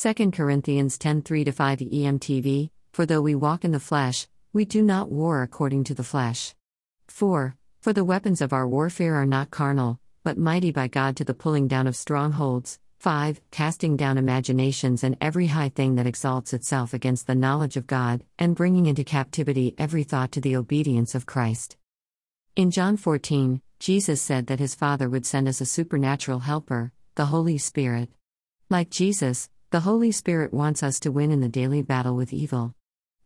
2 Corinthians 10 3 5 EMTV For though we walk in the flesh, we do not war according to the flesh. 4. For the weapons of our warfare are not carnal, but mighty by God to the pulling down of strongholds. 5. Casting down imaginations and every high thing that exalts itself against the knowledge of God, and bringing into captivity every thought to the obedience of Christ. In John 14, Jesus said that his Father would send us a supernatural helper, the Holy Spirit. Like Jesus, the Holy Spirit wants us to win in the daily battle with evil.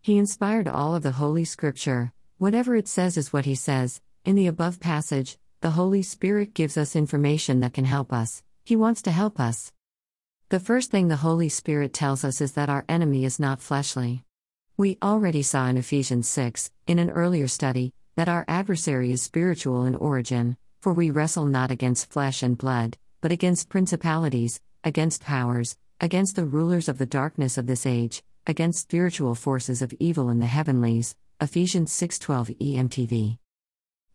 He inspired all of the Holy Scripture, whatever it says is what he says. In the above passage, the Holy Spirit gives us information that can help us, He wants to help us. The first thing the Holy Spirit tells us is that our enemy is not fleshly. We already saw in Ephesians 6, in an earlier study, that our adversary is spiritual in origin, for we wrestle not against flesh and blood, but against principalities, against powers, against the rulers of the darkness of this age, against spiritual forces of evil in the heavenlies. Ephesians 6:12 EMTV.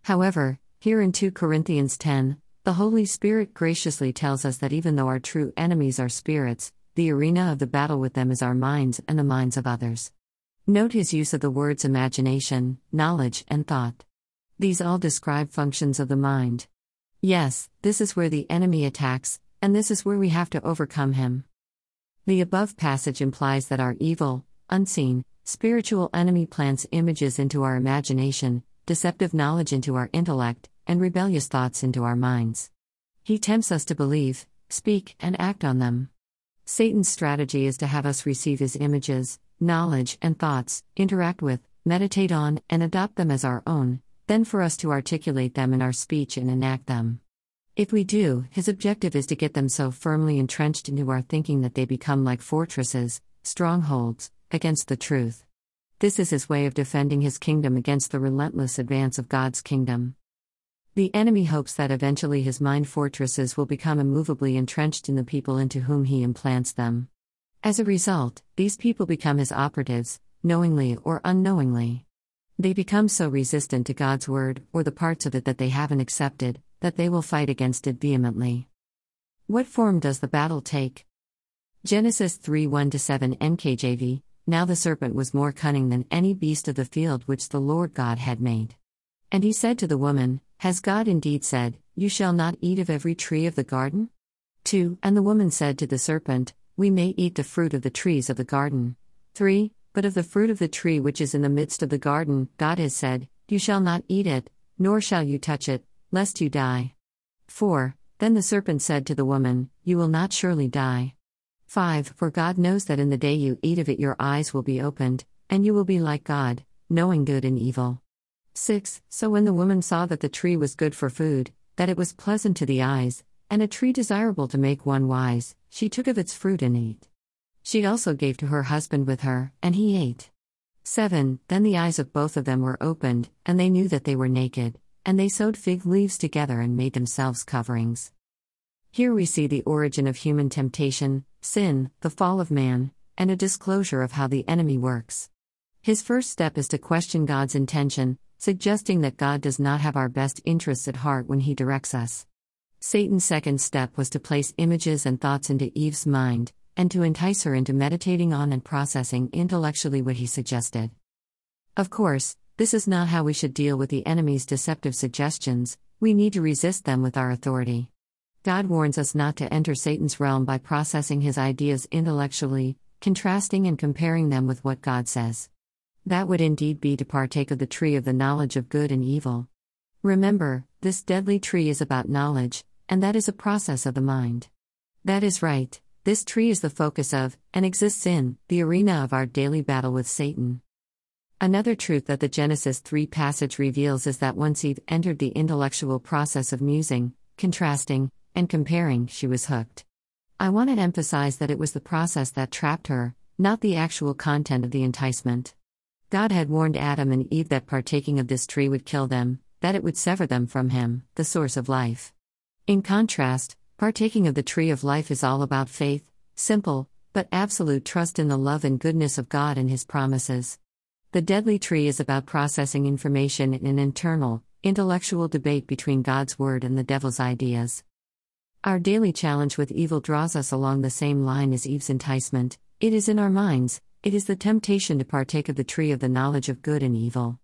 However, here in 2 Corinthians 10, the Holy Spirit graciously tells us that even though our true enemies are spirits, the arena of the battle with them is our minds and the minds of others. Note his use of the words imagination, knowledge, and thought. These all describe functions of the mind. Yes, this is where the enemy attacks, and this is where we have to overcome him. The above passage implies that our evil, unseen, spiritual enemy plants images into our imagination, deceptive knowledge into our intellect, and rebellious thoughts into our minds. He tempts us to believe, speak, and act on them. Satan's strategy is to have us receive his images, knowledge, and thoughts, interact with, meditate on, and adopt them as our own, then for us to articulate them in our speech and enact them. If we do, his objective is to get them so firmly entrenched into our thinking that they become like fortresses, strongholds, against the truth. This is his way of defending his kingdom against the relentless advance of God's kingdom. The enemy hopes that eventually his mind fortresses will become immovably entrenched in the people into whom he implants them. As a result, these people become his operatives, knowingly or unknowingly. They become so resistant to God's word, or the parts of it that they haven't accepted, that they will fight against it vehemently. What form does the battle take? Genesis 3 1 7 NKJV Now the serpent was more cunning than any beast of the field which the Lord God had made. And he said to the woman, Has God indeed said, You shall not eat of every tree of the garden? 2 And the woman said to the serpent, we may eat the fruit of the trees of the garden. 3. But of the fruit of the tree which is in the midst of the garden, God has said, You shall not eat it, nor shall you touch it, lest you die. 4. Then the serpent said to the woman, You will not surely die. 5. For God knows that in the day you eat of it your eyes will be opened, and you will be like God, knowing good and evil. 6. So when the woman saw that the tree was good for food, that it was pleasant to the eyes, and a tree desirable to make one wise, she took of its fruit and ate. She also gave to her husband with her, and he ate. 7. Then the eyes of both of them were opened, and they knew that they were naked, and they sewed fig leaves together and made themselves coverings. Here we see the origin of human temptation, sin, the fall of man, and a disclosure of how the enemy works. His first step is to question God's intention, suggesting that God does not have our best interests at heart when he directs us. Satan's second step was to place images and thoughts into Eve's mind, and to entice her into meditating on and processing intellectually what he suggested. Of course, this is not how we should deal with the enemy's deceptive suggestions, we need to resist them with our authority. God warns us not to enter Satan's realm by processing his ideas intellectually, contrasting and comparing them with what God says. That would indeed be to partake of the tree of the knowledge of good and evil. Remember, this deadly tree is about knowledge, and that is a process of the mind. That is right, this tree is the focus of, and exists in, the arena of our daily battle with Satan. Another truth that the Genesis 3 passage reveals is that once Eve entered the intellectual process of musing, contrasting, and comparing, she was hooked. I want to emphasize that it was the process that trapped her, not the actual content of the enticement. God had warned Adam and Eve that partaking of this tree would kill them, that it would sever them from Him, the source of life. In contrast, partaking of the tree of life is all about faith, simple, but absolute trust in the love and goodness of God and His promises. The deadly tree is about processing information in an internal, intellectual debate between God's Word and the devil's ideas. Our daily challenge with evil draws us along the same line as Eve's enticement it is in our minds, it is the temptation to partake of the tree of the knowledge of good and evil.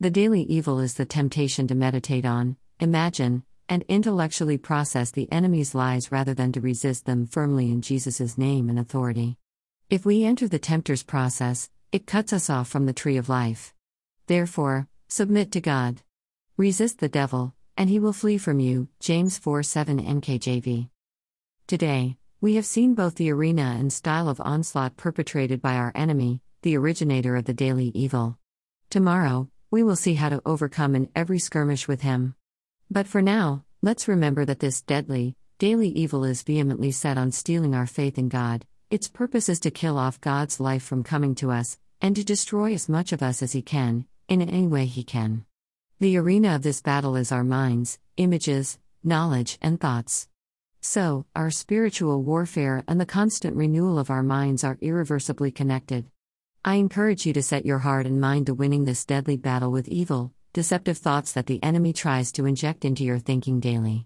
The daily evil is the temptation to meditate on, imagine, and intellectually process the enemy's lies rather than to resist them firmly in Jesus' name and authority. If we enter the tempter's process, it cuts us off from the tree of life. Therefore, submit to God. Resist the devil, and he will flee from you. James 4 7 NKJV. Today, we have seen both the arena and style of onslaught perpetrated by our enemy, the originator of the daily evil. Tomorrow, we will see how to overcome in every skirmish with him. But for now, let's remember that this deadly, daily evil is vehemently set on stealing our faith in God. Its purpose is to kill off God's life from coming to us, and to destroy as much of us as He can, in any way He can. The arena of this battle is our minds, images, knowledge, and thoughts. So, our spiritual warfare and the constant renewal of our minds are irreversibly connected. I encourage you to set your heart and mind to winning this deadly battle with evil, deceptive thoughts that the enemy tries to inject into your thinking daily.